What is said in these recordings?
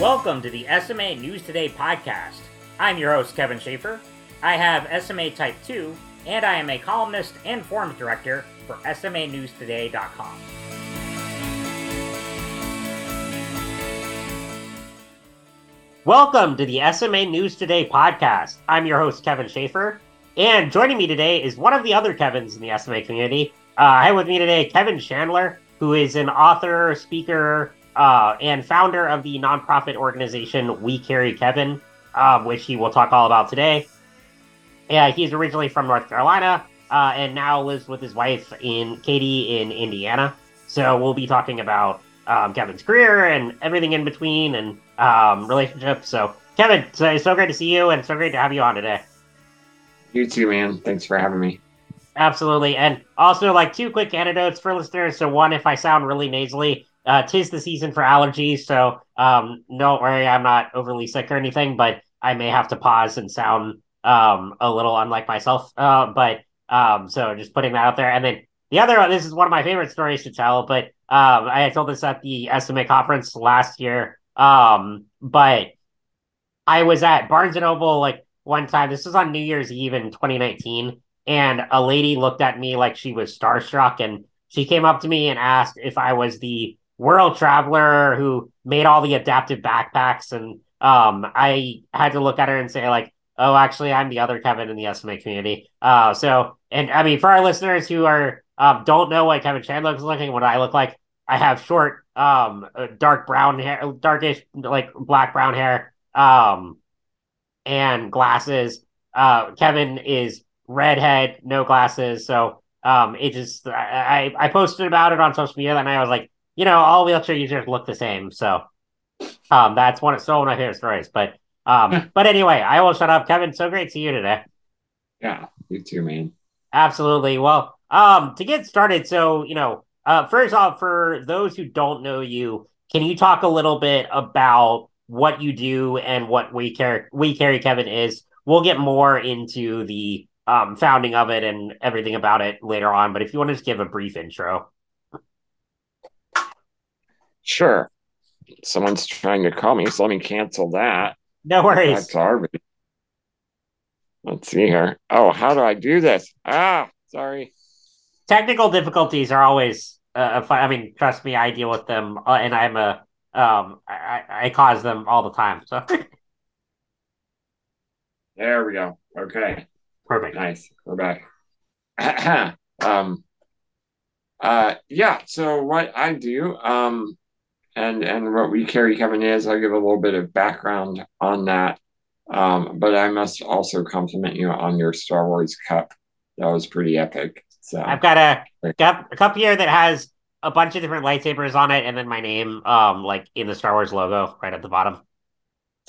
Welcome to the SMA News Today podcast. I'm your host, Kevin Schaefer. I have SMA Type 2, and I am a columnist and forums director for SMANewsToday.com. Welcome to the SMA News Today podcast. I'm your host, Kevin Schaefer, and joining me today is one of the other Kevins in the SMA community. Uh, I have with me today Kevan Chandler, who is an author, speaker, uh, and founder of the nonprofit organization We Carry Kevan, um, which he will talk all about today. Yeah, he's originally from North Carolina uh, and now lives with his wife in Katie in Indiana. So we'll be talking about um, Kevan's career and everything in between and um, relationships. So Kevan, so, so great to see you and so great to have you on today. You too, man. Thanks for having me. Absolutely. And also, like, two quick anecdotes for listeners. So, one, if I sound really nasally, uh, tis the season for allergies, so um, don't worry, I'm not overly sick or anything, but I may have to pause and sound um, a little unlike myself. Uh, but um, so just putting that out there. And then the other one, this is one of my favorite stories to tell, but um, I told this at the SMA conference last year. Um, but I was at Barnes and Noble like one time. This was on New Year's Eve in 2019, and a lady looked at me like she was starstruck, and she came up to me and asked if I was the world traveler who made all the adaptive backpacks and um i had to look at her and say like oh actually i'm the other kevin in the SMA community. Uh so and i mean for our listeners who are um don't know what kevan chandler looks like and what i look like i have short um uh, dark brown hair darkish like black brown hair um and glasses. Uh kevan is redhead no glasses so um it just i i posted about it on social media and i was like you know, all wheelchair users look the same. So um, that's one of so one of my favorite stories. But um, but anyway, I will shut up. Kevan, so great to see you today. Yeah, you too, man. Absolutely. Well, um, to get started, so you know, uh, first off, for those who don't know you, can you talk a little bit about what you do and what we carry we carry Kevan is? We'll get more into the um, founding of it and everything about it later on. But if you want to just give a brief intro. Sure. Someone's trying to call me, so let me cancel that. No worries. That's Arby. Let's see here. Oh, how do I do this? Ah, sorry. Technical difficulties are always. Uh, fun. I mean, trust me, I deal with them, uh, and I'm a. Um, I, I cause them all the time. So. there we go. Okay. Perfect. Nice. We're back. um. Uh. Yeah. So what I do. Um and and what we carry Kevan is. I'll give a little bit of background on that. Um, but I must also compliment you on your Star Wars cup. That was pretty epic. So I've got a cup, a cup here that has a bunch of different lightsabers on it, and then my name, um, like in the Star Wars logo right at the bottom.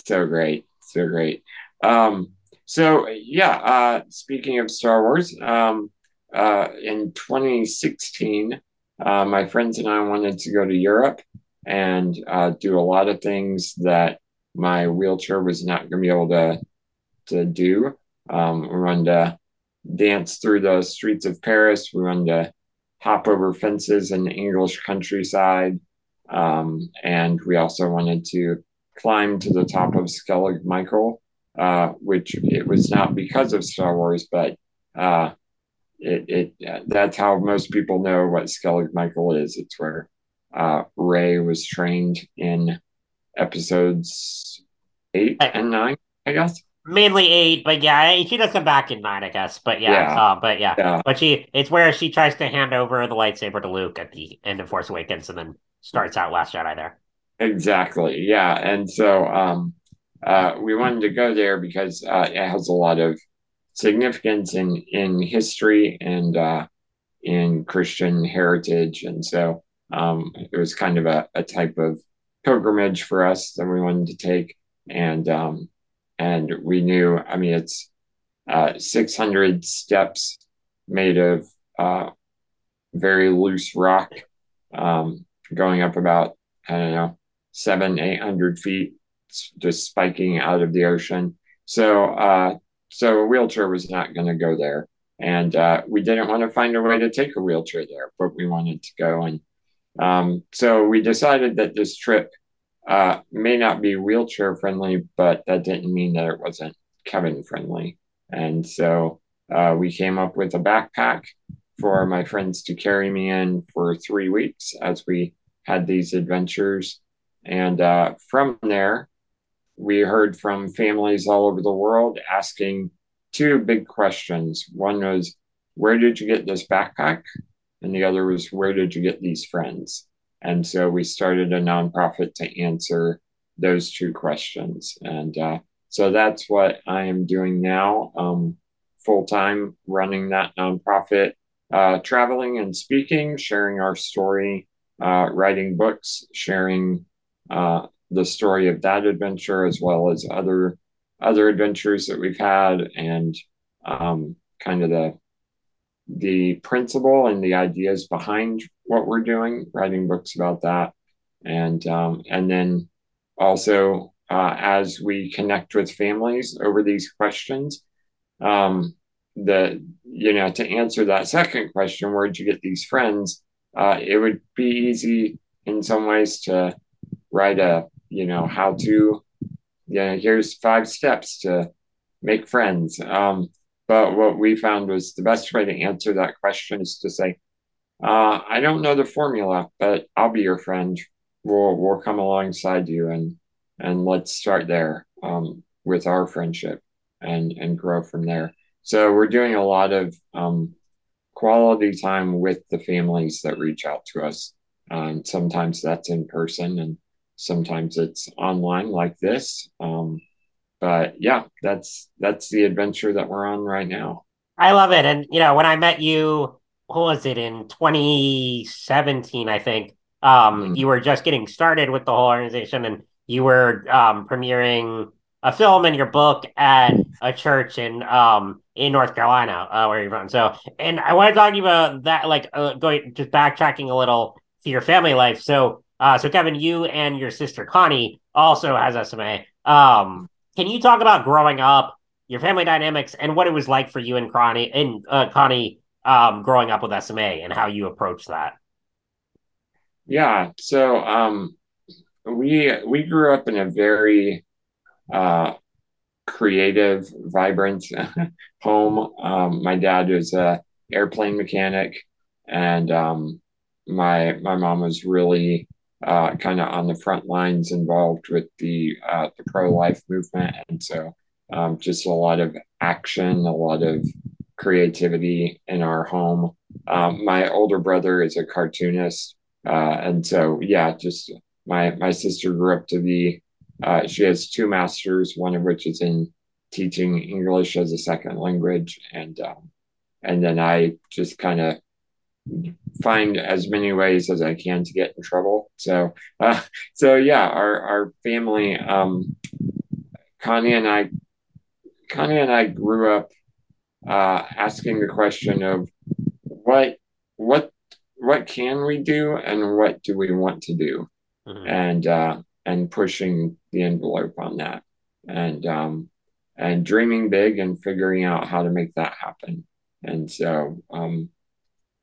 So great, so great. Um, so yeah, uh, speaking of Star Wars, um, uh, in 2016, uh, my friends and I wanted to go to Europe and uh, do a lot of things that my wheelchair was not going to be able to to do. Um, we wanted to dance through the streets of Paris. We wanted to hop over fences in the English countryside, um, and we also wanted to climb to the top of Skellig Michael, uh, which it was not because of Star Wars, but uh, it, it that's how most people know what Skellig Michael is. It's where uh, Rey was trained in episodes eight and nine, I guess. Mainly eight, but yeah, she does come back in nine, I guess. But yeah, yeah. Uh, but yeah. yeah, but she it's where she tries to hand over the lightsaber to Luke at the end of Force Awakens, and then starts out Last Jedi there. Exactly, yeah, and so um, uh, we wanted to go there because uh, it has a lot of significance in in history and uh, in Christian heritage, and so um, it was kind of a, a type of pilgrimage for us that we wanted to take, and um, and we knew. I mean, it's uh, 600 steps made of uh, very loose rock, um, going up about I don't know seven, eight hundred feet, just spiking out of the ocean. So, uh, so a wheelchair was not going to go there, and uh, we didn't want to find a way to take a wheelchair there, but we wanted to go and um, so we decided that this trip uh, may not be wheelchair friendly, but that didn't mean that it wasn't Kevan friendly. And so uh, we came up with a backpack for my friends to carry me in for three weeks as we had these adventures. And uh, from there, we heard from families all over the world asking two big questions. One was, Where did you get this backpack? And the other was, Where did you get these friends? And so we started a nonprofit to answer those two questions. And uh, so that's what I am doing now, um, full time running that nonprofit, uh, traveling and speaking, sharing our story, uh, writing books, sharing uh, the story of that adventure as well as other other adventures that we've had, and um, kind of the the principle and the ideas behind what we're doing, writing books about that, and um, and then also uh, as we connect with families over these questions, um, the you know to answer that second question, where'd you get these friends? Uh, it would be easy in some ways to write a you know how to yeah here's five steps to make friends um, but what we found was the best way to answer that question is to say, uh, I don't know the formula, but I'll be your friend. We'll we'll come alongside you and and let's start there um, with our friendship and and grow from there. So we're doing a lot of um, quality time with the families that reach out to us. Um, sometimes that's in person, and sometimes it's online like this. Um, but yeah, that's that's the adventure that we're on right now. I love it. And you know, when I met you, what was it in 2017, I think, um, Mm. you were just getting started with the whole organization and you were um premiering a film and your book at a church in um in North Carolina, uh, where you're from. So, and I want to talk to you about that, like uh, going just backtracking a little to your family life. So, uh, so Kevan, you and your sister Connie also has SMA. Um, can you talk about growing up, your family dynamics, and what it was like for you and Connie and uh, Connie um, growing up with SMA and how you approach that? Yeah, so um, we we grew up in a very uh, creative, vibrant home. Um, my dad was a airplane mechanic, and um, my my mom was really uh, kind of on the front lines, involved with the uh, the pro life movement, and so um, just a lot of action, a lot of creativity in our home. Um, my older brother is a cartoonist, uh, and so yeah, just my my sister grew up to be uh, she has two masters, one of which is in teaching English as a second language, and um, and then I just kind of find as many ways as I can to get in trouble. So uh, so yeah, our our family, um, Connie and I, Connie and I grew up uh, asking the question of what what what can we do and what do we want to do Mhm. and uh, and pushing the envelope on that, and um, and dreaming big and figuring out how to make that happen. And so, um,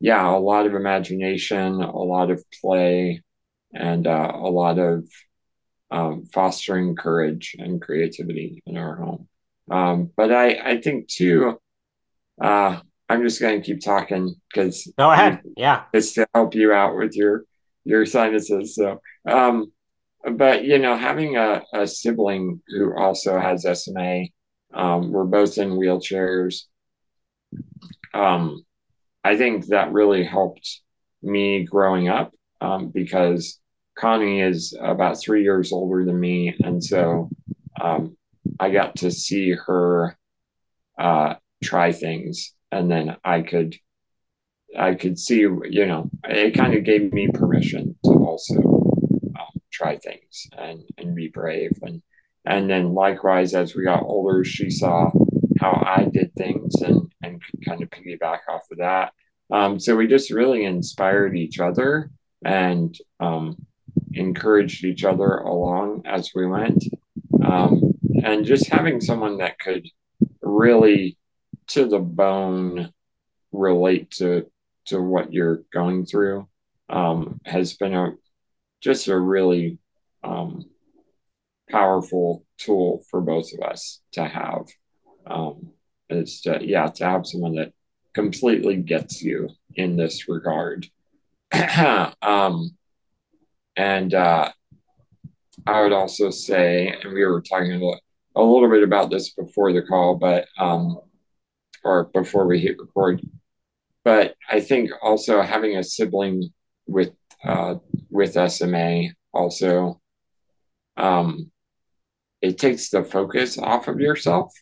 yeah, a lot of imagination, a lot of play, and uh, a lot of um, fostering courage and creativity in our home. Um, but I, I think too, uh, I'm just going to keep talking because Go ahead. Yeah. it's to help you out with your your sinuses. So, um, but you know, having a, a sibling who also has SMA, um, we're both in wheelchairs. Um, I think that really helped me growing up um, because Connie is about three years older than me, and so um, I got to see her uh, try things, and then I could I could see, you know, it kind of gave me permission to also um, try things and and be brave. And and then likewise as we got older she saw how I did things and kind of piggyback off of that um, so we just really inspired each other and um, encouraged each other along as we went um, and just having someone that could really to the bone relate to to what you're going through um, has been a just a really um, powerful tool for both of us to have. Um, is to yeah to have someone that completely gets you in this regard. um, and uh, I would also say, and we were talking a a little bit about this before the call, but um, or before we hit record. But I think also having a sibling with uh, with SMA also um, it takes the focus off of yourself.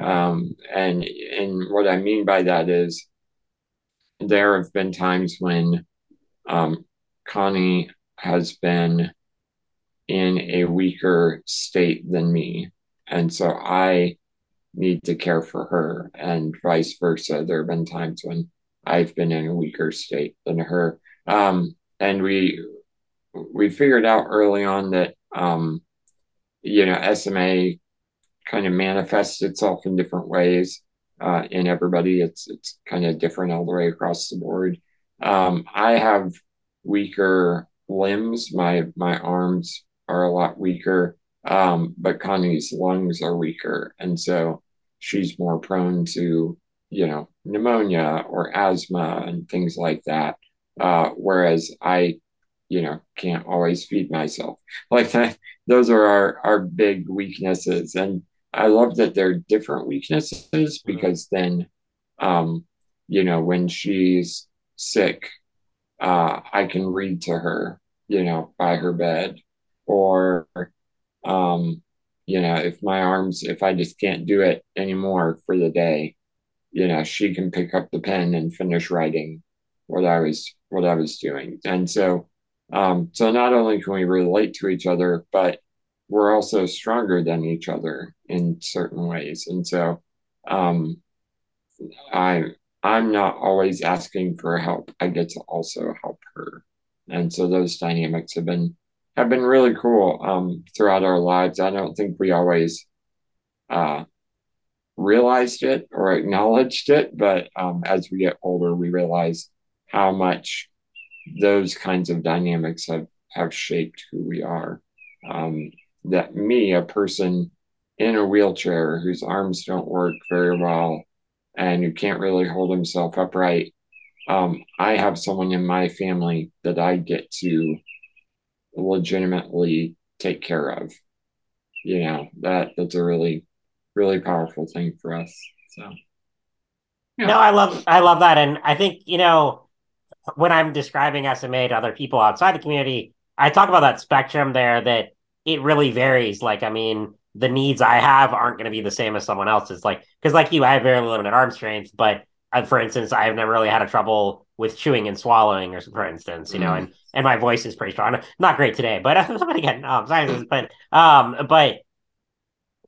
Um, and and what I mean by that is there have been times when um, Connie has been in a weaker state than me. And so I need to care for her and vice versa. There have been times when I've been in a weaker state than her. Um, and we we figured out early on that um, you know SMA kind of manifests itself in different ways uh, in everybody. It's it's kind of different all the way across the board. Um, I have weaker limbs. My my arms are a lot weaker, um, but Connie's lungs are weaker, and so she's more prone to you know pneumonia or asthma and things like that. Uh, whereas I, you know, can't always feed myself like that. Those are our our big weaknesses, and I love that they're different weaknesses because then, um, you know, when she's sick, uh, I can read to her, you know, by her bed, or, um, you know, if my arms, if I just can't do it anymore for the day, you know, she can pick up the pen and finish writing what I was what I was doing, and so, um, so not only can we relate to each other, but we're also stronger than each other in certain ways. And so um, I I'm not always asking for help. I get to also help her. And so those dynamics have been have been really cool um, throughout our lives. I don't think we always uh, realized it or acknowledged it, but um, as we get older, we realize how much those kinds of dynamics have have shaped who we are. Um, that me, a person in a wheelchair whose arms don't work very well and who can't really hold himself upright, um, I have someone in my family that I get to legitimately take care of. You know, that that's a really, really powerful thing for us. So yeah. No, I love I love that. And I think, you know, when I'm describing SMA to other people outside the community, I talk about that spectrum there that it really varies. Like, I mean, the needs I have aren't going to be the same as someone else's. Like, because like you, I have very limited arm strength, but uh, for instance, I've never really had a trouble with chewing and swallowing, or for instance, you mm. know, and and my voice is pretty strong. Not great today, but but again, um, sciences, but um, but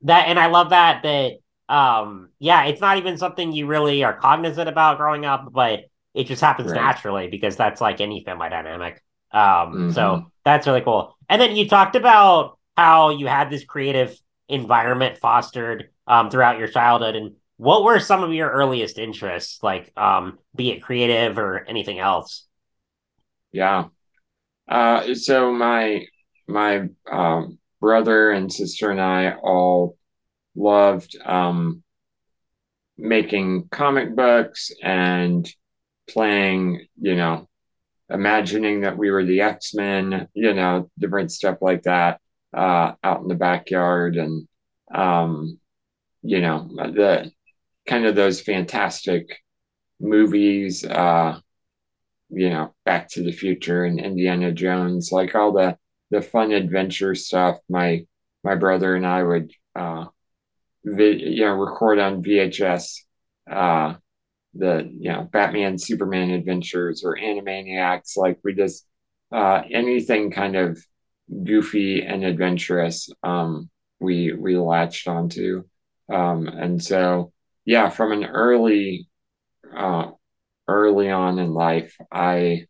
that, and I love that that um, yeah, it's not even something you really are cognizant about growing up, but it just happens right. naturally because that's like any family dynamic. Um, mm-hmm. so that's really cool. And then you talked about how you had this creative environment fostered um, throughout your childhood, and what were some of your earliest interests, like um, be it creative or anything else? Yeah. Uh, so my my um, brother and sister and I all loved um, making comic books and playing, you know, imagining that we were the X Men, you know, different stuff like that uh, out in the backyard, and um, you know, the kind of those fantastic movies, uh, you know, Back to the Future and Indiana Jones, like all the the fun adventure stuff. My my brother and I would, uh, vi- you know, record on VHS. Uh, the you know Batman Superman adventures or Animaniacs like we just uh, anything kind of goofy and adventurous um, we we latched onto. Um, and so yeah from an early uh, early on in life I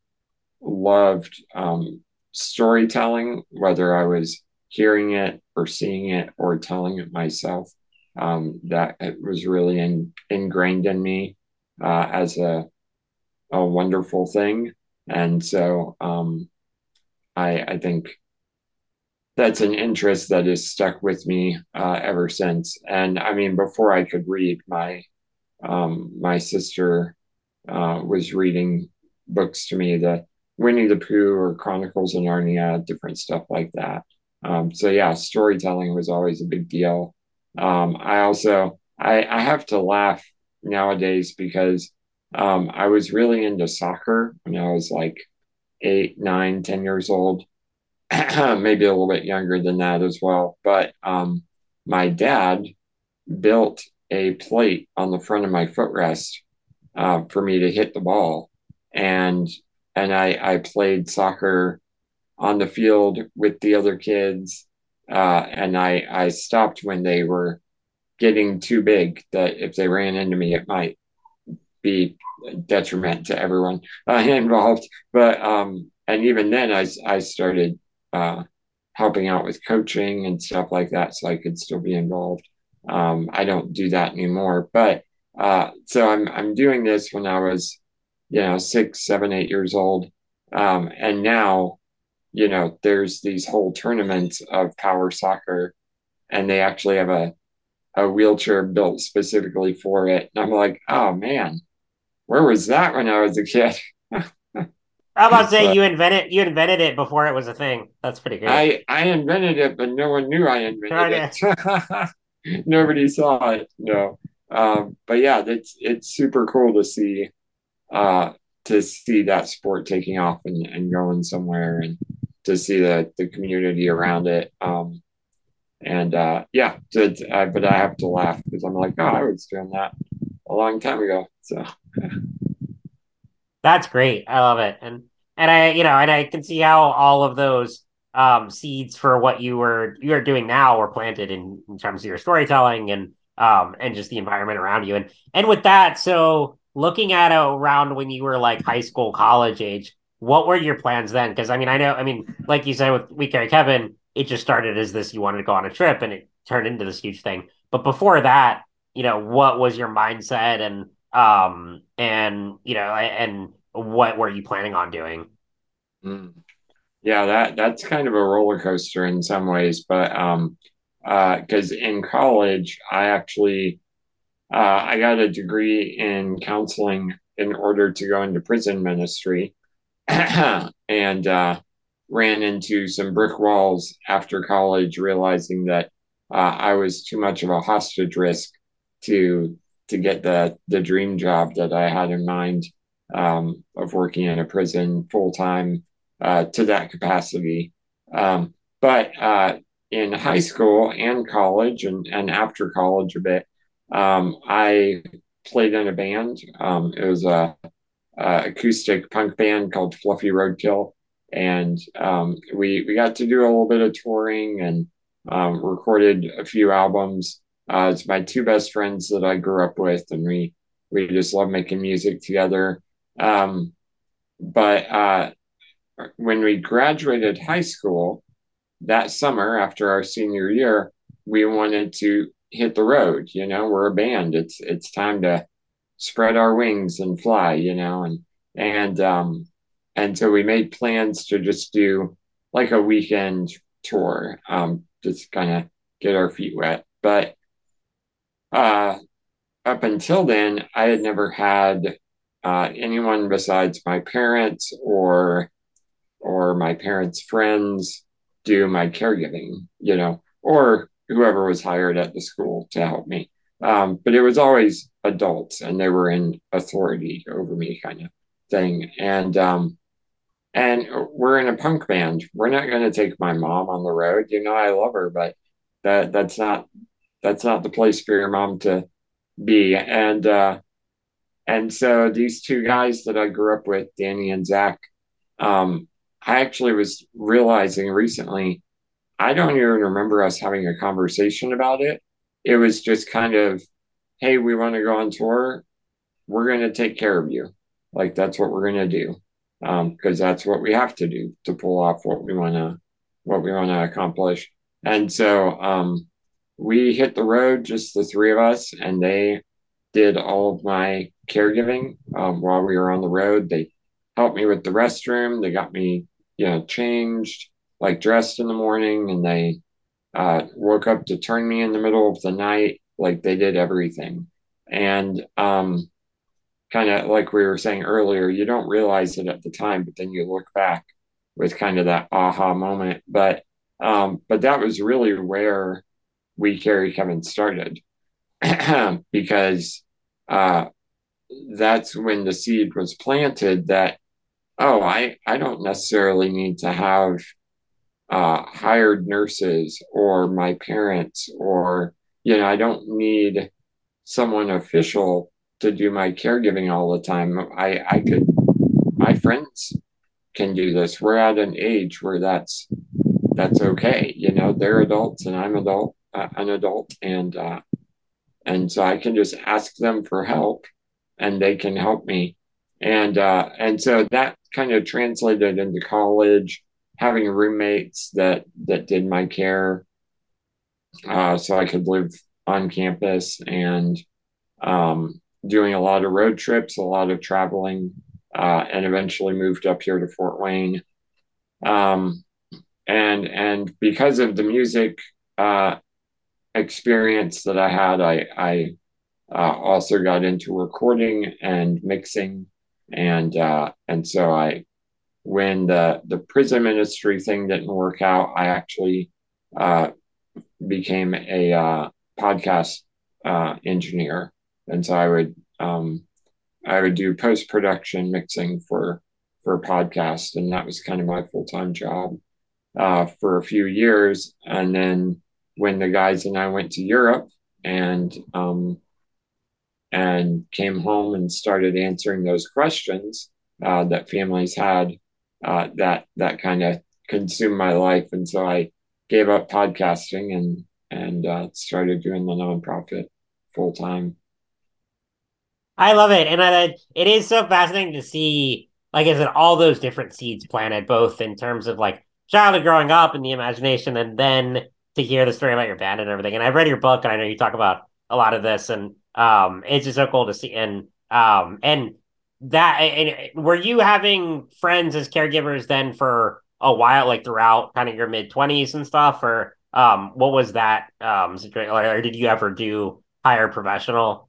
loved um, storytelling whether I was hearing it or seeing it or telling it myself. Um, that it was really in, ingrained in me uh, as a a wonderful thing. And so um, I I think that's an interest that has stuck with me uh, ever since. And I mean, before I could read, my um, my sister uh, was reading books to me, that Winnie the Pooh or Chronicles of Narnia, different stuff like that. Um, so yeah, storytelling was always a big deal. Um, I also I, I have to laugh nowadays because um, I was really into soccer when I was like eight, nine, ten years old, maybe a little bit younger than that as well. But um, my dad built a plate on the front of my footrest uh, for me to hit the ball, and and I I played soccer on the field with the other kids, uh, and I I stopped when they were getting too big that if they ran into me it might be detriment to everyone uh, involved. But um, and even then I I started uh, helping out with coaching and stuff like that, so I could still be involved. Um, I don't do that anymore, but uh, so I'm I'm doing this when I was, you know, six, seven, eight years old, um, and now, you know, there's these whole tournaments of power soccer, and they actually have a a wheelchair built specifically for it. And I'm like, oh man, where was that when I was a kid? I'm about say you invented you invented it before it was a thing. That's pretty good. I I invented it, but no one knew I invented it. Nobody saw it. No. Um, but yeah, it's it's super cool to see uh, to see that sport taking off and, and going somewhere and to see the, the community around it. Um, and uh, yeah, but I have to laugh because I'm like, oh, I was doing that a long time ago. So That's great. I love it. And and I, you know, and I can see how all of those um seeds for what you were you are doing now were planted in, in terms of your storytelling and um and just the environment around you. And and with that, so looking at around when you were like high school, college age, what were your plans then? Because I mean, I know, I mean, like you said with We Carry Kevan, it just started as this you wanted to go on a trip and it turned into this huge thing. But before that, you know, what was your mindset and um and you know and what were you planning on doing? mm. yeah, that that's kind of a roller coaster in some ways. But um, uh, because in college, I actually uh, I got a degree in counseling in order to go into prison ministry and uh, ran into some brick walls after college, realizing that uh, I was too much of a hostage risk to to get the the dream job that I had in mind um, of working in a prison full time uh, to that capacity. Um, but uh, in high school and college, and and after college a bit, um, I played in a band. Um, it was a uh, acoustic punk band called Fluffy Roadkill, and um, we we got to do a little bit of touring and um, recorded a few albums. Uh, it's my two best friends that I grew up with, and we we just love making music together. Um, but uh, when we graduated high school that summer after our senior year, we wanted to hit the road. You know, we're a band. It's it's time to spread our wings and fly, you know, and and um and so we made plans to just do like a weekend tour, um, just kind of get our feet wet. But uh up until then, I had never had uh, anyone besides my parents or or my parents' friends do my caregiving, you know, or whoever was hired at the school to help me. Um, but it was always adults and they were in authority over me kind of thing. And um, and we're in a punk band. We're not going to take my mom on the road. You know, I love her, but that that's not that's not the place for your mom to be. And uh, and so these two guys that I grew up with, Danny and Zach, um, I actually was realizing recently, I don't even remember us having a conversation about it. It was just kind of, hey, we want to go on tour. We're going to take care of you. Like that's what we're going to do. Um, because that's what we have to do to pull off what we want to what we want to accomplish. And so um, we hit the road, just the three of us, and they did all of my caregiving um, while we were on the road. They helped me with the restroom. They got me, you know, changed, like dressed in the morning and they uh, woke up to turn me in the middle of the night. Like they did everything. And um, kind of like we were saying earlier, you don't realize it at the time, but then you look back with kind of that aha moment. But um, but that was really where we carry Kevan started because uh, that's when the seed was planted that oh I I don't necessarily need to have uh, hired nurses or my parents or you know I don't need someone official to do my caregiving all the time. I I could my friends can do this. We're at an age where that's that's okay. You know, they're adults and I'm adult, uh, an adult, and uh, and so I can just ask them for help, and they can help me, and uh, and so that kind of translated into college, having roommates that that did my care, uh, so I could live on campus and um, doing a lot of road trips, a lot of traveling, uh, and eventually moved up here to Fort Wayne. Um, and and because of the music uh, experience that I had, I I uh, also got into recording and mixing, and uh, and so I when the the prison ministry thing didn't work out, I actually uh, became a uh, podcast engineer, and so I would um, I would do post production mixing for for podcasts, and that was kind of my full time job uh, for a few years. And then when the guys and I went to Europe and um, and came home and started answering those questions uh, that families had, uh, that that kind of consumed my life, and so I gave up podcasting and and uh, started doing the nonprofit full time. I love it, and I, it is so fascinating to see, like I said, all those different seeds planted, both in terms of like childhood growing up and the imagination, and then to hear the story about your band and everything. And I've read your book, and I know you talk about a lot of this, and um, it's just so cool to see. And um, and that, and were you having friends as caregivers then for a while, like throughout kind of your mid twenties and stuff, or um, what was that um situation, or did you ever do hire professional?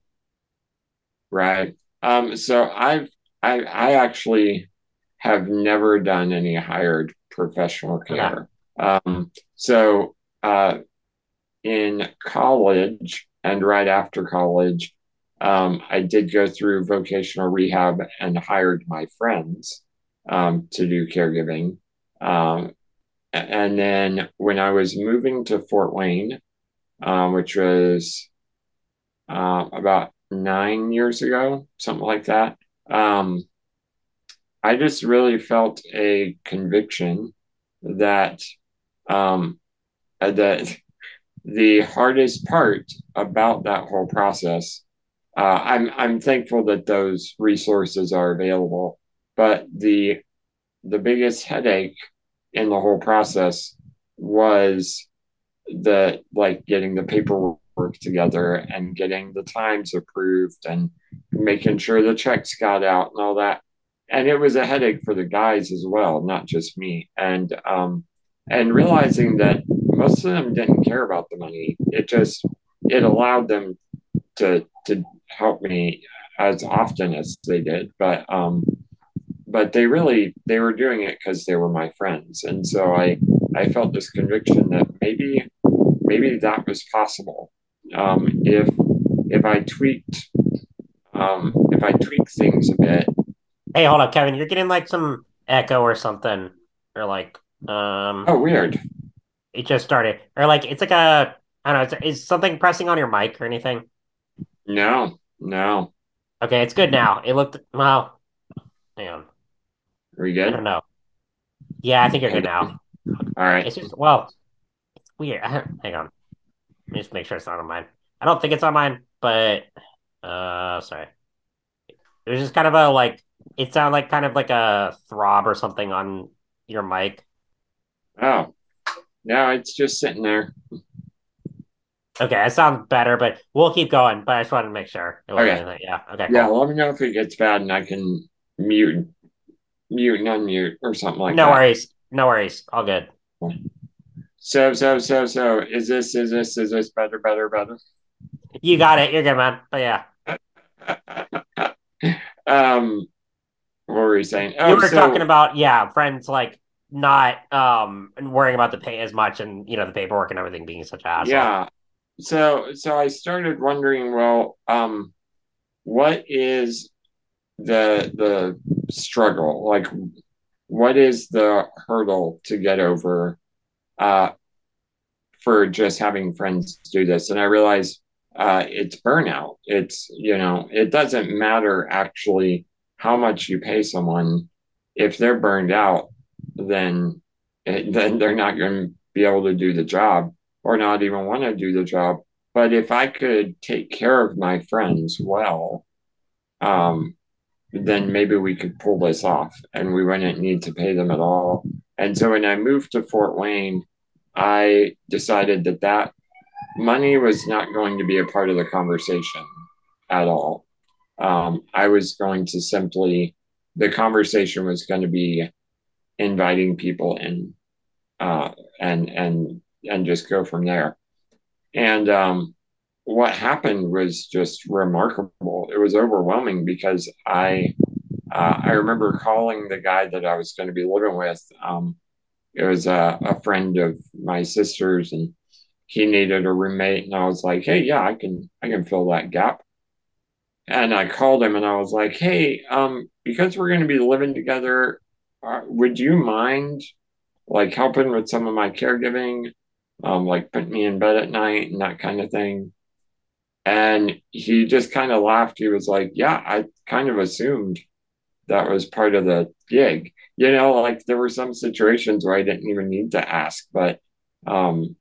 Right. Um, so I've I I actually have never done any hired professional care. Okay. Um, so uh, in college and right after college, um, I did go through vocational rehab and hired my friends um, to do caregiving. Um, and then when I was moving to Fort Wayne, um, which was uh, about nine years ago, something like that, um, I just really felt a conviction that um, uh, that the hardest part about that whole process. Uh, I'm I'm thankful that those resources are available, but the the biggest headache in the whole process was the like getting the paperwork together and getting the times approved and making sure the checks got out and all that and it was a headache for the guys as well, not just me. And um, and realizing that most of them didn't care about the money, it just it allowed them to to help me as often as they did. But um, but they really they were doing it because they were my friends, and so I I felt this conviction that maybe maybe that was possible um, if if I tweaked um, if I tweaked things a bit Hey, hold up, Kevan. You're getting like some echo or something, or like um. Oh, weird. It just started, or like it's like a I don't know. Is something pressing on your mic or anything? No, no. Okay, it's good now. It looked well. Hang on. Are we good? I don't know. Yeah, I think you're good now. All right. It's just well, it's weird. Hang on. Let me just make sure it's not on mine. I don't think it's on mine, but uh, sorry. There's just kind of a like it sounded like kind of like a throb or something on your mic. Oh, no, it's just sitting there. Okay, it sounds better, but we'll keep going. But I just wanted to make sure. okay. Anything. Yeah. Okay. Yeah. Cool. Let me know if it gets bad, and I can mute, mute and unmute or something like no that. No worries. No worries. All good. So, so, so, so, is this, is this, is this better, better, better? You got it. You're good, man. But yeah. um, what were you saying? Oh, you were so, talking about yeah, friends like not um worrying about the pay as much and you know the paperwork and everything being such a hassle. Yeah. So so I started wondering, well, um, what is the the struggle? Like what is the hurdle to get over uh for just having friends do this? And I realized uh it's burnout. It's you know, it doesn't matter actually how much you pay someone if they're burned out then then they're not going to be able to do the job or not even want to do the job. But if I could take care of my friends well, um, then maybe we could pull this off and we wouldn't need to pay them at all. And so when I moved to Fort Wayne, I decided that that money was not going to be a part of the conversation at all. Um, I was going to simply, the conversation was going to be inviting people in uh, and and and just go from there. And um, what happened was just remarkable. It was overwhelming because I uh, I remember calling the guy that I was going to be living with. Um, it was a, a friend of my sister's, and he needed a roommate, and I was like, "Hey, yeah, I can I can fill that gap." And I called him, and I was like, "Hey, um, because we're going to be living together, uh, would you mind like helping with some of my caregiving, um, like put me in bed at night and that kind of thing? And he just kind of laughed. He was like, Yeah, I kind of assumed that was part of the gig. You know, like there were some situations where I didn't even need to ask, but um,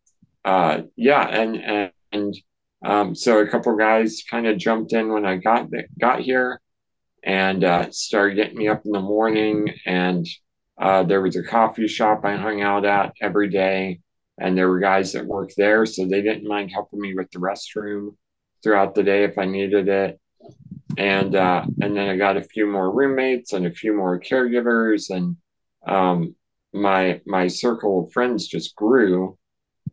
uh, yeah, and and, and um, so a couple guys kind of jumped in when I got got here, and uh, started getting me up in the morning. And uh, there was a coffee shop I hung out at every day, and there were guys that worked there, so they didn't mind helping me with the restroom throughout the day if I needed it. And uh, and then I got a few more roommates and a few more caregivers, and um, my my circle of friends just grew.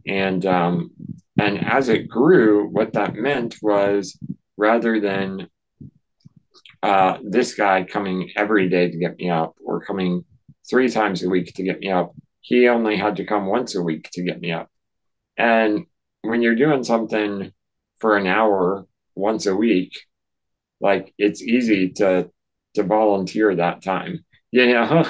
And um, and as it grew, what that meant was rather than uh, this guy coming every day to get me up or coming three times a week to get me up. He only had to come once a week to get me up. And when you're doing something for an hour once a week, like it's easy to to volunteer that time, you know.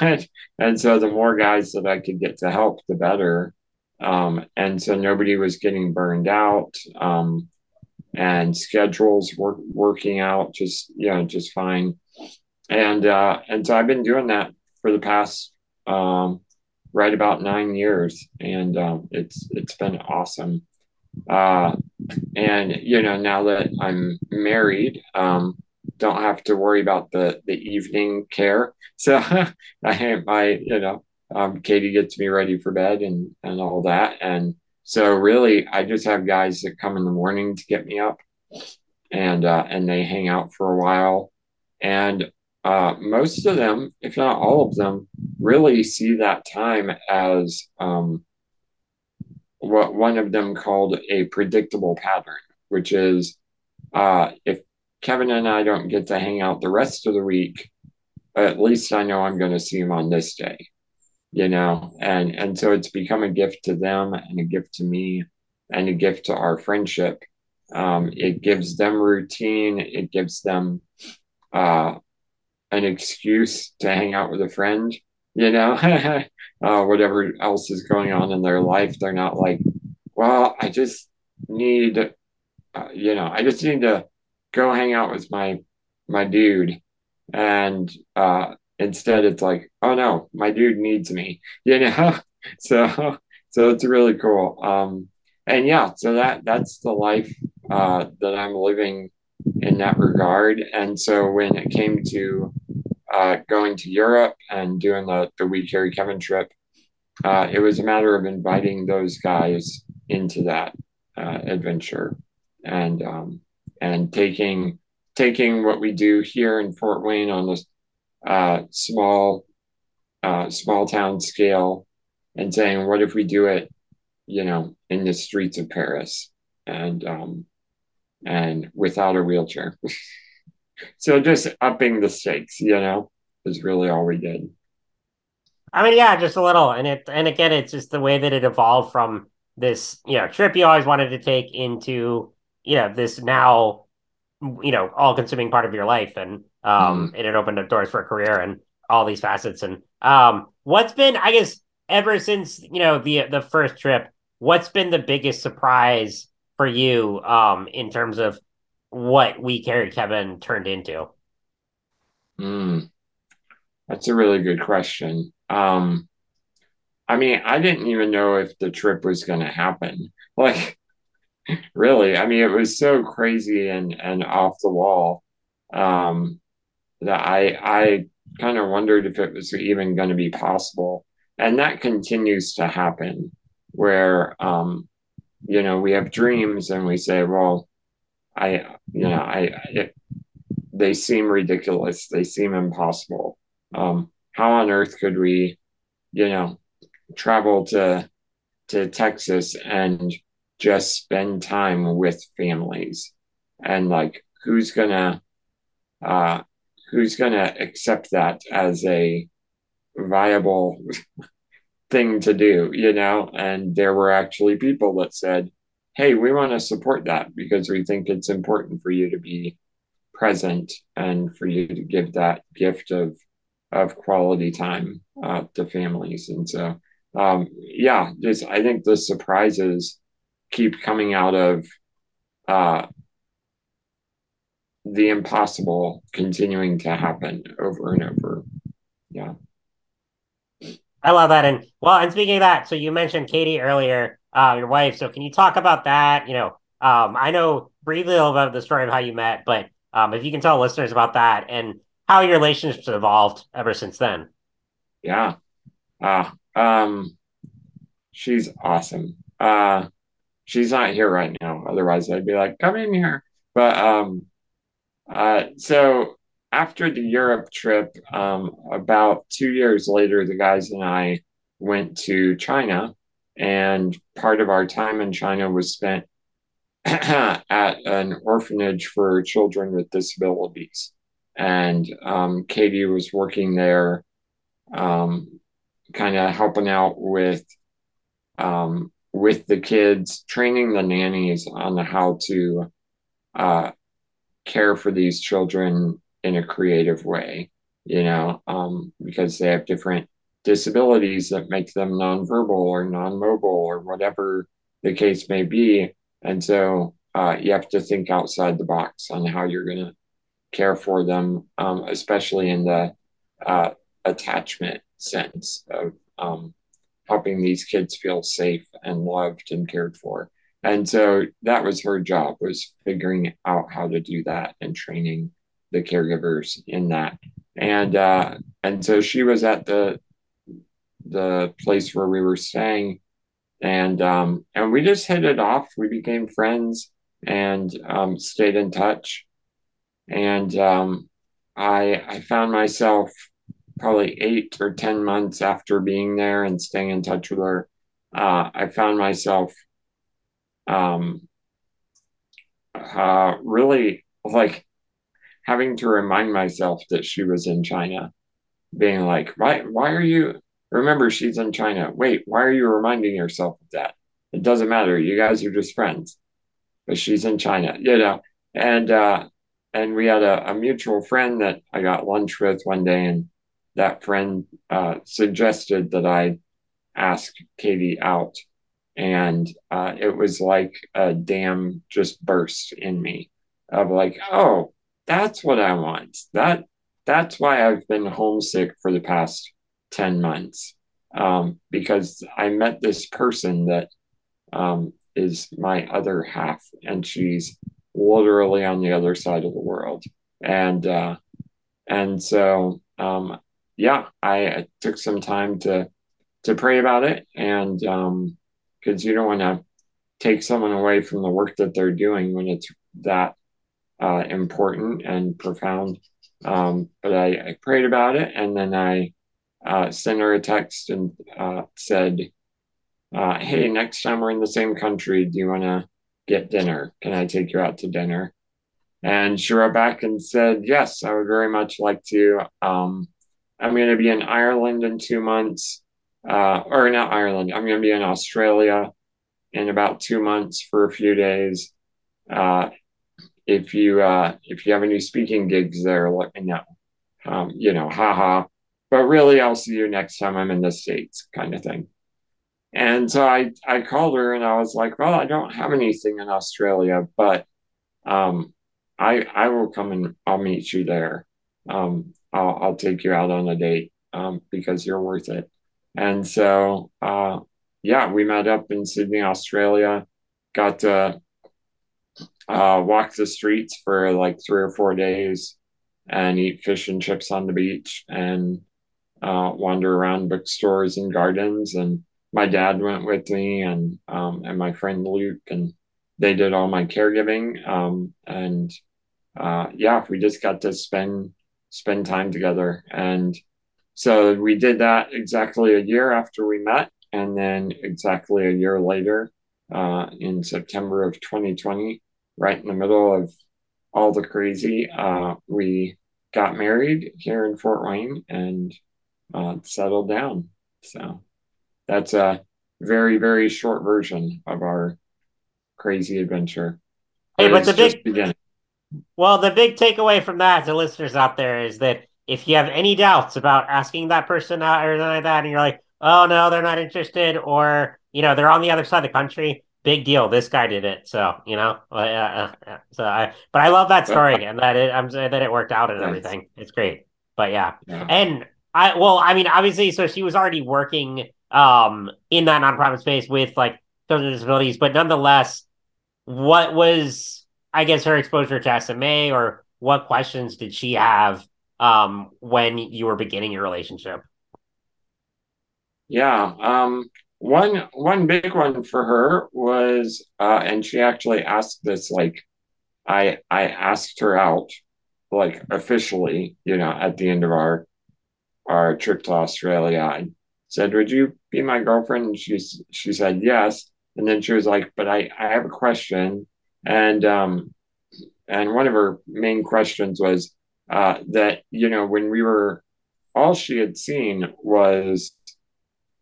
and so the more guys that I could get to help, the better. Um, and so nobody was getting burned out. Um, and schedules were working out just you know just fine and uh and so i've been doing that for the past um right about nine years and um it's it's been awesome uh and you know now that i'm married um don't have to worry about the the evening care. So i my you know um katie gets me ready for bed and and all that. And so really, I just have guys that come in the morning to get me up, and uh, and they hang out for a while, and uh, most of them, if not all of them, really see that time as um, what one of them called a predictable pattern, which is uh, if Kevan and I don't get to hang out the rest of the week, at least I know I'm going to see him on this day you know? And and so it's become a gift to them and a gift to me and a gift to our friendship. Um, it gives them routine. It gives them uh, an excuse to hang out with a friend you know uh, whatever else is going on in their life they're not like well i just need uh, you know i just need to go hang out with my my dude and uh, Instead, it's like, oh no, my dude needs me, you know? so, so it's really cool. Um, and yeah, so that, that's the life, uh, that I'm living in that regard. And so when it came to, uh, going to Europe and doing the, the We Carry Kevan trip, uh, it was a matter of inviting those guys into that uh, adventure and um, and taking taking what we do here in Fort Wayne on this uh, small uh, small town scale and saying, what if we do it, you know, in the streets of Paris and um and without a wheelchair. so just upping the stakes, you know, is really all we did. I mean, yeah, just a little. And it and again, it's just the way that it evolved from this, you know, trip you always wanted to take into, you know, this now, you know, all consuming part of your life. And um Mm. and it opened up doors for a career and all these facets. And um what's been, I guess, ever since, you know, the the first trip, what's been the biggest surprise for you um in terms of what We Carry Kevan turned into? Mm. That's a really good question. Um, I mean, I didn't even know if the trip was going to happen. Like, really, I mean, it was so crazy and and off the wall um, that I I kind of wondered if it was even going to be possible. And that continues to happen, where um, you know we have dreams and we say, well, I you know I it, they seem ridiculous, they seem impossible. Um, how on earth could we, you know, travel to to Texas and just spend time with families and like who's gonna uh who's gonna accept that as a viable thing to do, you know? And there were actually people that said, Hey, we want to support that because we think it's important for you to be present and for you to give that gift of of quality time uh, to families. And so, um, yeah, just I think the surprises keep coming out of uh, the impossible continuing to happen over and over. Yeah. I love that. And well, and speaking of that, so you mentioned Katie earlier, uh, your wife. So can you talk about that? You know, um, I know briefly a little bit of the story of how you met, but um, if you can tell listeners about that and how your relationships evolved ever since then. Yeah. Uh, um, she's awesome. Uh, she's not here right now. Otherwise, I'd be like, come in here. But um, Uh, so after the Europe trip, um, about two years later, the guys and I went to China, and part of our time in China was spent at an orphanage for children with disabilities. And um, Katie was working there, um, kind of helping out with um, with the kids, training the nannies on how to uh, care for these children in a creative way, you know, um, because they have different disabilities that make them nonverbal or non-mobile or whatever the case may be. And so uh, you have to think outside the box on how you're going to care for them, um, especially in the uh, attachment sense of um, helping these kids feel safe and loved and cared for. And so that was her job was figuring out how to do that and training the caregivers in that. And uh, and so she was at the the place where we were staying and um, and we just hit it off. We became friends and um, stayed in touch. And um, I I found myself probably eight or ten months after being there and staying in touch with her. Uh, I found myself um, uh, really like having to remind myself that she was in China, being like, why, why are you? Remember, she's in China. Wait, why are you reminding yourself of that? It doesn't matter. You guys are just friends, but she's in China, you know. And uh, and we had a, a mutual friend that I got lunch with one day, and that friend uh, suggested that I ask Katie out and uh, it was like a dam just burst in me of like oh that's what i want that that's why i've been homesick for the past 10 months. Um, because i met this person that um, is my other half and she's literally on the other side of the world. And uh, and so um, yeah I, I took some time to to pray about it. And um, because you don't want to take someone away from the work that they're doing when it's that uh, important and profound. Um, but I, I prayed about it and then I uh, sent her a text and uh, said, uh, "Hey, next time we're in the same country, do you want to get dinner? Can I take you out to dinner?" And she wrote back and said, "Yes, I would very much like to. Um, I'm going to be in Ireland in two months, uh, or not Ireland. I'm going to be in Australia in about two months for a few days. Uh, if you uh, if you have any speaking gigs there, let me know. Um, you know, haha. But really, I'll see you next time I'm in the states, kind of thing. And so I I called her and I was like, well, I don't have anything in Australia, but um, I I will come and I'll meet you there. Um, I'll I'll take you out on a date um, because you're worth it. And so uh, yeah, we met up in Sydney, Australia. Got to uh, walk the streets for like three or four days and eat fish and chips on the beach and uh, wander around bookstores and gardens. And my dad went with me and um, and my friend Luke, and they did all my caregiving. Um, and uh, yeah, we just got to spend spend time together. And so we did that exactly a year after we met, and then exactly a year later, uh, in September of 2020, right in the middle of all the crazy, uh, we got married here in Fort Wayne and uh, settled down. So that's a very, very short version of our crazy adventure. Hey, But the big beginning. Well, the big takeaway from that to listeners out there is that if you have any doubts about asking that person out or anything like that, and you're like, oh no, they're not interested, or you know, they're on the other side of the country, big deal. This guy did it, so you know, uh, uh, uh, so I, but I love that story and that it, I'm that it worked out and thanks. everything. It's great, but yeah, Yeah. and I, well, I mean, obviously, so she was already working um in that nonprofit space with like children with disabilities, but nonetheless what was I guess her exposure to SMA or what questions did she have um when you were beginning your relationship? Yeah. Um, one one big one for her was, uh, and she actually asked this like I I asked her out like officially, you know, at the end of our our trip to Australia. I said, "Would you be my girlfriend?" And she she said yes. And then she was like, "But I I have a question." And um and one of her main questions was uh that you know when we were all she had seen was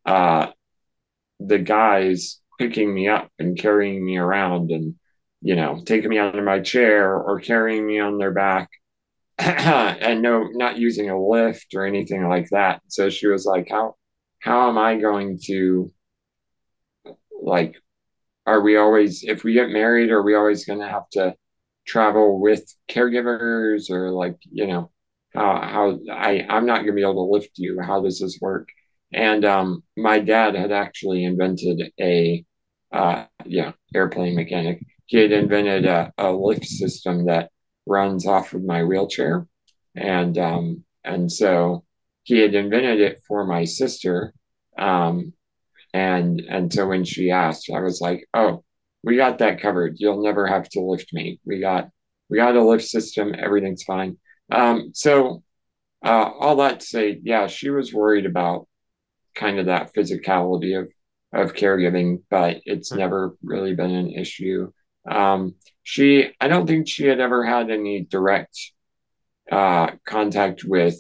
uh the guys picking me up and carrying me around and you know taking me out of my chair or carrying me on their back and no not using a lift or anything like that. So she was like how how am i going to like are we always if we get married are we always going to have to travel with caregivers or like you know how how i i'm not going to be able to lift you. How does this work? And um my dad had actually invented a uh yeah airplane mechanic. He had invented a, a lift system that runs off of my wheelchair and um and so he had invented it for my sister um and and so when she asked, I was like, "Oh, we got that covered. You'll never have to lift me. We got we got a lift system. Everything's fine." Um, so uh, all that to say, yeah, she was worried about kind of that physicality of of caregiving, but it's never really been an issue. Um, she, I don't think she had ever had any direct uh, contact with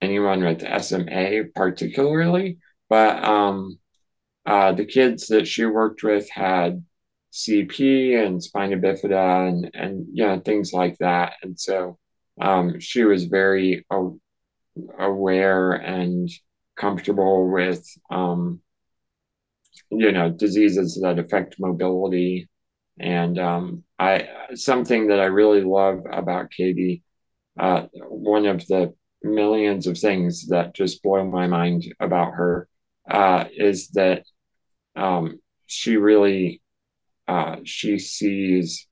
anyone with SMA particularly, but um, uh, the kids that she worked with had CP and spina bifida and and you know things like that, and so um, she was very aware and comfortable with um, you know diseases that affect mobility. And um, I something that I really love about Katie, uh, one of the millions of things that just blow my mind about her uh, is that um, she really uh, she sees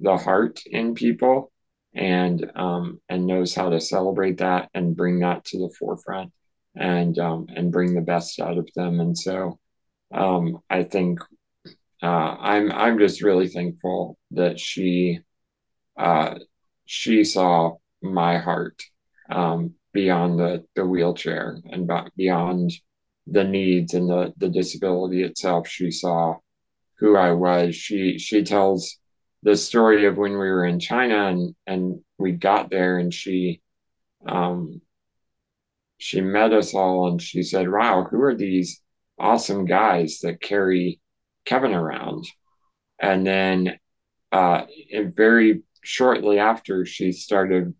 the heart in people and um, and knows how to celebrate that and bring that to the forefront and um, and bring the best out of them. And so um, I think uh, I'm I'm just really thankful that she uh, she saw my heart um, beyond the, the wheelchair and beyond the needs and the, the disability itself. She saw who I was. She she tells the story of when we were in China and and we got there and she um she met us all and she said, Wow, who are these awesome guys that carry Kevan around? And then uh, very shortly after, she started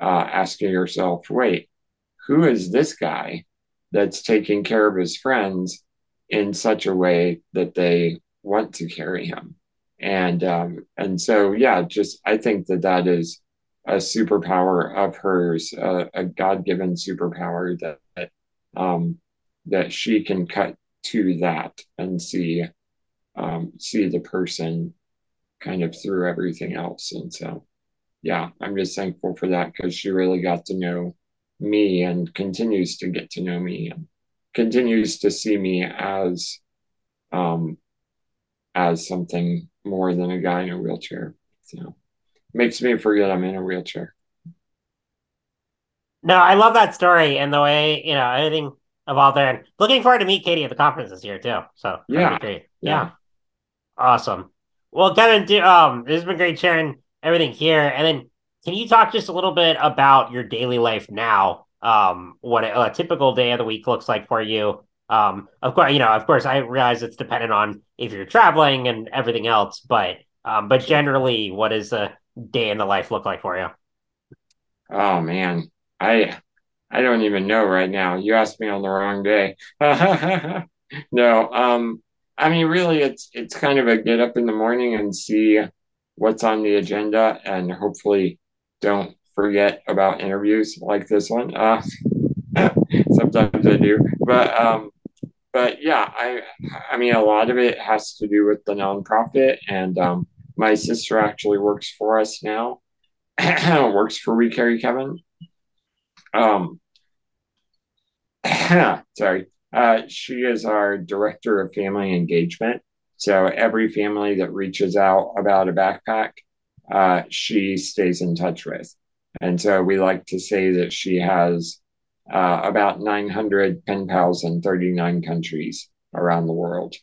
uh, asking herself, Wait, who is this guy that's taking care of his friends in such a way that they want to carry him? And um, and so yeah, just I think that that is a superpower of hers, uh, a God given superpower that, that um, that she can cut to that and see um, see the person kind of through everything else. And so, yeah, I'm just thankful for that because she really got to know me and continues to get to know me and continues to see me as um, as something more than a guy in a wheelchair. So makes me forget I'm in a wheelchair. No, I love that story and the way, you know, everything evolved there. And looking forward to meet Katie at the conference this year too. So yeah. Yeah. yeah. Awesome. Well, Kevan, um, this has been great sharing everything here. And then can you talk just a little bit about your daily life now? Um, what a, a typical day of the week looks like for you. Um, of course, you know, of course, I realize it's dependent on if you're traveling and everything else, but um, but generally, what does a day in the life look like for you? Oh man, I I don't even know right now. You asked me on the wrong day. no, um, I mean, really, it's it's kind of a get up in the morning and see what's on the agenda, and hopefully, don't forget about interviews like this one. Uh, sometimes I do, but um, but yeah, I I mean, a lot of it has to do with the nonprofit, and um, my sister actually works for us now. works for We Carry Kevan. Um, sorry. Uh, she is our director of family engagement. So every family that reaches out about a backpack, uh, she stays in touch with. And so we like to say that she has uh, about 900 pen pals in 39 countries around the world.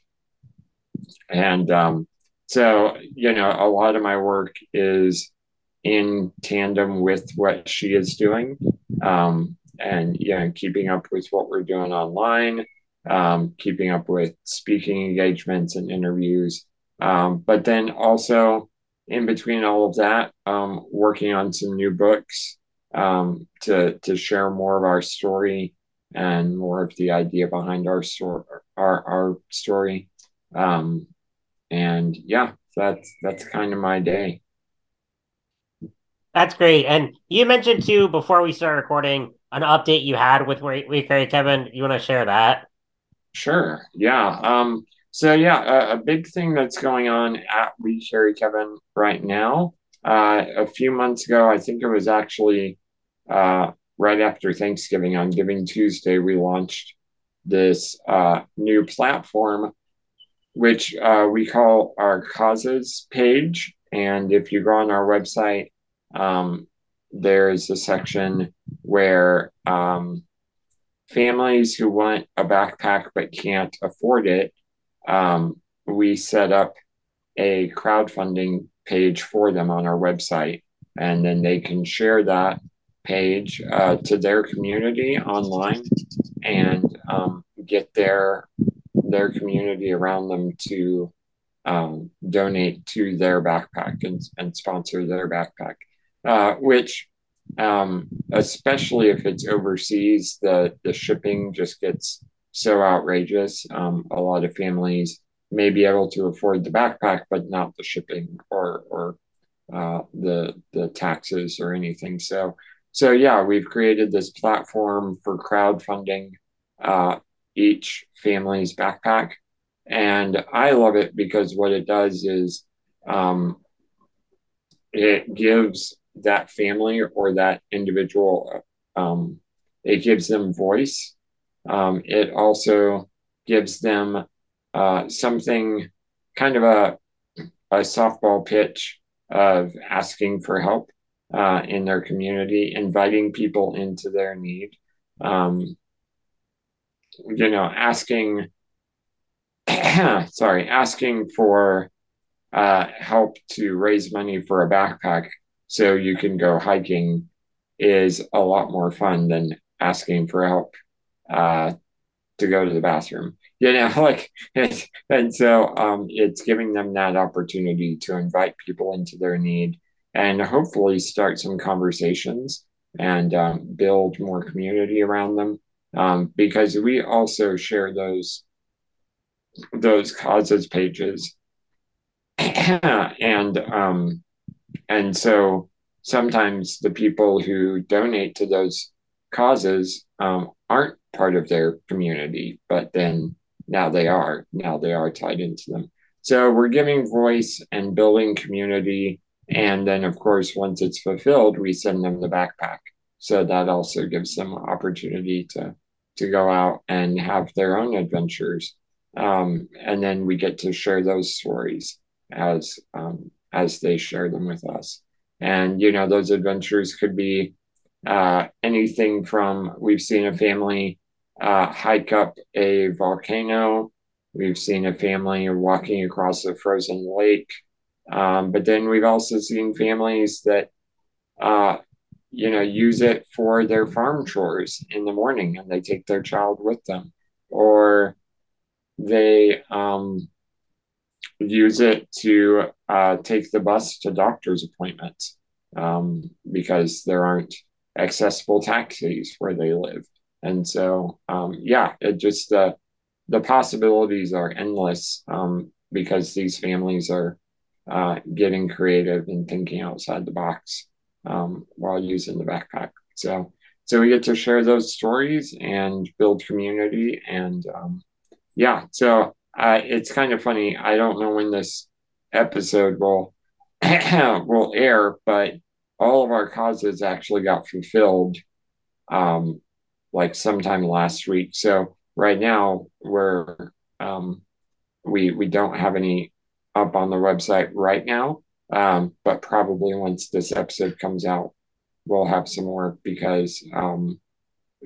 And um, so, you know, a lot of my work is in tandem with what she is doing. Um, and, you know, keeping up with what we're doing online, um, keeping up with speaking engagements and interviews. Um, but then also, in between all of that, um, working on some new books um, to to share more of our story and more of the idea behind our story, our our story. Um, and yeah, that's that's kind of my day. That's great. And you mentioned too before we start recording an update you had with We Carry Kevan. You want to share that? Sure. Yeah. Um, so yeah, a, a, big thing that's going on at We Carry Kevan right now. Uh, a few months ago, I think it was actually uh, right after Thanksgiving on Giving Tuesday, we launched this uh, new platform, which uh, we call our causes page. And if you go on our website, um, there's a section where um, families who want a backpack but can't afford it, um, we set up a crowdfunding page for them on our website. And then they can share that page uh, to their community online and um, get their their community around them to um, donate to their backpack and, and sponsor their backpack, uh, which um, especially if it's overseas, the, the shipping just gets so outrageous. Um, a lot of families may be able to afford the backpack, but not the shipping or, or uh, the, the taxes or anything. So so yeah, we've created this platform for crowdfunding uh, each family's backpack, and I love it because what it does is um, it gives that family or that individual um, it gives them voice. Um, it also gives them uh, something kind of a a softball pitch of asking for help uh, in their community, inviting people into their need. Um, you know, asking, sorry, asking for uh, help to raise money for a backpack so you can go hiking is a lot more fun than asking for help uh, to go to the bathroom. You know, like, and so um, it's giving them that opportunity to invite people into their need and hopefully start some conversations and um, build more community around them. Um, because we also share those those causes pages, and um, and so sometimes the people who donate to those causes um, aren't part of their community, but then now they are. Now they are tied into them. So we're giving voice and building community. And then, of course, once it's fulfilled, we send them the backpack. So that also gives them opportunity to to go out and have their own adventures. Um, and then we get to share those stories as um, as they share them with us. And you know, those adventures could be uh, anything from we've seen a family uh, hike up a volcano. We've seen a family walking across a frozen lake. Um, but then we've also seen families that, uh, you know, use it for their farm chores in the morning and they take their child with them. Or they um, use it to uh, take the bus to doctor's appointments um, because there aren't accessible taxis where they live. And so, um, yeah, it just uh, the possibilities are endless um, because these families are uh, getting creative and thinking outside the box um, while using the backpack. So, so we get to share those stories and build community, and um, yeah, so it's kind of funny. I don't know when this episode will will air, but all of our causes actually got fulfilled um, like sometime last week. So right now we're um, we we don't have any up on the website right now, um, but probably once this episode comes out, we'll have some more because um,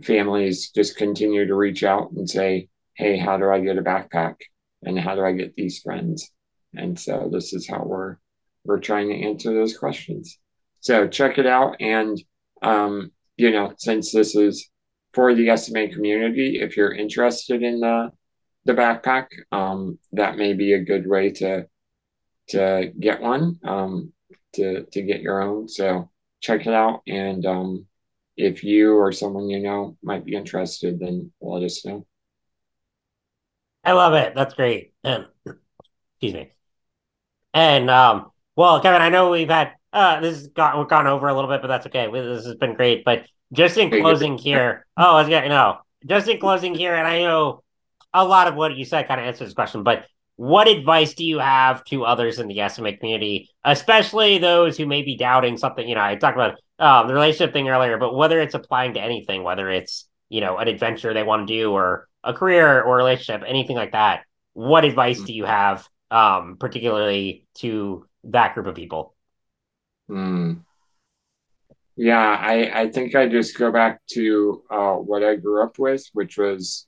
families just continue to reach out and say, "Hey, how do I get a backpack?" And "How do I get these friends?" And so this is how we're we're trying to answer those questions. So check it out. And, um, you know, since this is for the SMA community, if you're interested in the, the backpack, um, that may be a good way to, to get one, um, to, to get your own. So check it out. And, um, if you or someone you know might be interested, then let us know. I love it. That's great. And excuse me. And um, well, Kevan, I know we've had uh, this has got we've gone over a little bit, but that's okay. This has been great. But just in closing here, oh, I was getting no. Just in closing here, and I know a lot of what you said kind of answers this question, but what advice do you have to others in the SMA community, especially those who may be doubting something? You know, I talked about um, the relationship thing earlier, but whether it's applying to anything, whether it's you know an adventure they want to do or a career or relationship, anything like that, what advice do you have, um, particularly to that group of people? Hmm. Yeah, I, I think I just go back to uh, what I grew up with, which was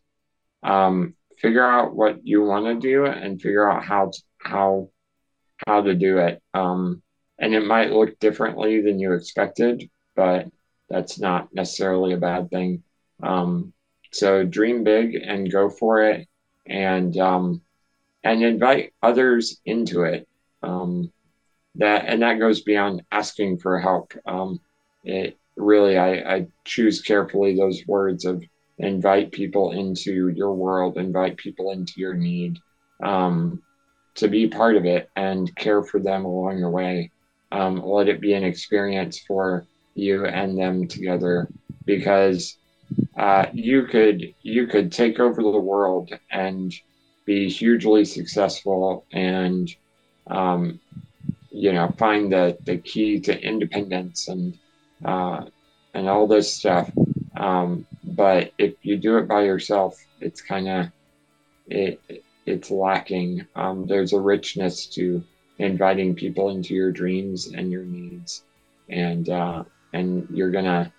um, figure out what you want to do and figure out how to, how how to do it. Um, and it might look differently than you expected, but that's not necessarily a bad thing. Um, so dream big and go for it, and um, and invite others into it. Um, that and that goes beyond asking for help. Um, it really, I, I choose carefully those words of invite people into your world, invite people into your need, um, to be part of it and care for them along the way. Um, let it be an experience for you and them together because uh, you could you could take over the world and be hugely successful and um, you know find the the key to independence and uh, and all this stuff. Um, but if you do it by yourself, it's kind of it it's lacking. Um, there's a richness to inviting people into your dreams and your needs, and uh, and you're gonna,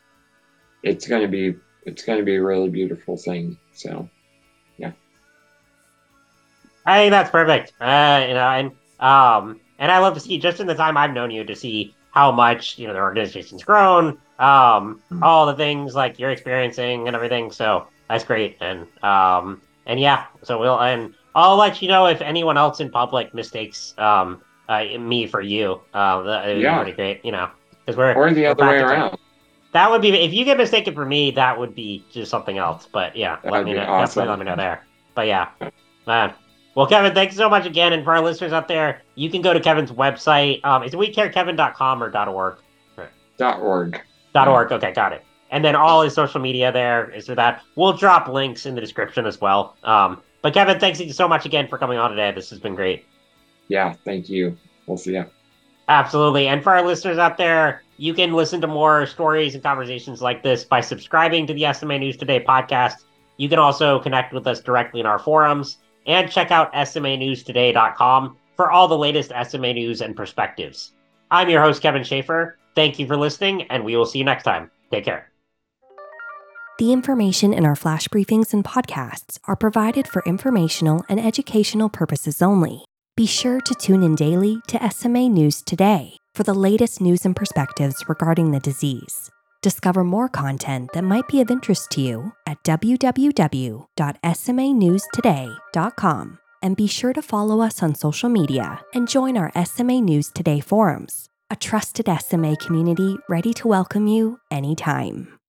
it's gonna be it's gonna be a really beautiful thing. So, yeah. I think that's perfect. Uh, you know, and um, and I love to see just in the time I've known you to see how much you know the organization's grown, um, mm-hmm. all the things like you're experiencing and everything. So that's great, and um, and yeah, so we'll and I'll let you know if anyone else in public mistakes um uh, me for you. Uh, that would yeah. be pretty great, you know, because we're or the other way around. That would be if you get mistaken for me. That would be just something else. But yeah, That'd let me know. Awesome. Definitely let me know there. But yeah, man. Well, Kevan, thanks so much again. And for our listeners out there, you can go to Kevan's website. Um, is it wecarrykevan.com or .org? Dot .org. Dot .org. Okay, got it. And then all his social media there is for that. We'll drop links in the description as well. Um, but Kevin, thanks so much again for coming on today. This has been great. Yeah, thank you. We'll see you. Absolutely. And for our listeners out there, you can listen to more stories and conversations like this by subscribing to the SMA News Today podcast. You can also connect with us directly in our forums and check out SMANewsToday.com for all the latest SMA news and perspectives. I'm your host, Kevin Schaefer. Thank you for listening, and we will see you next time. Take care. The information in our flash briefings and podcasts are provided for informational and educational purposes only. Be sure to tune in daily to SMA News Today for the latest news and perspectives regarding the disease. Discover more content that might be of interest to you at www.smanewstoday.com and be sure to follow us on social media and join our SMA News Today forums, a trusted SMA community ready to welcome you anytime.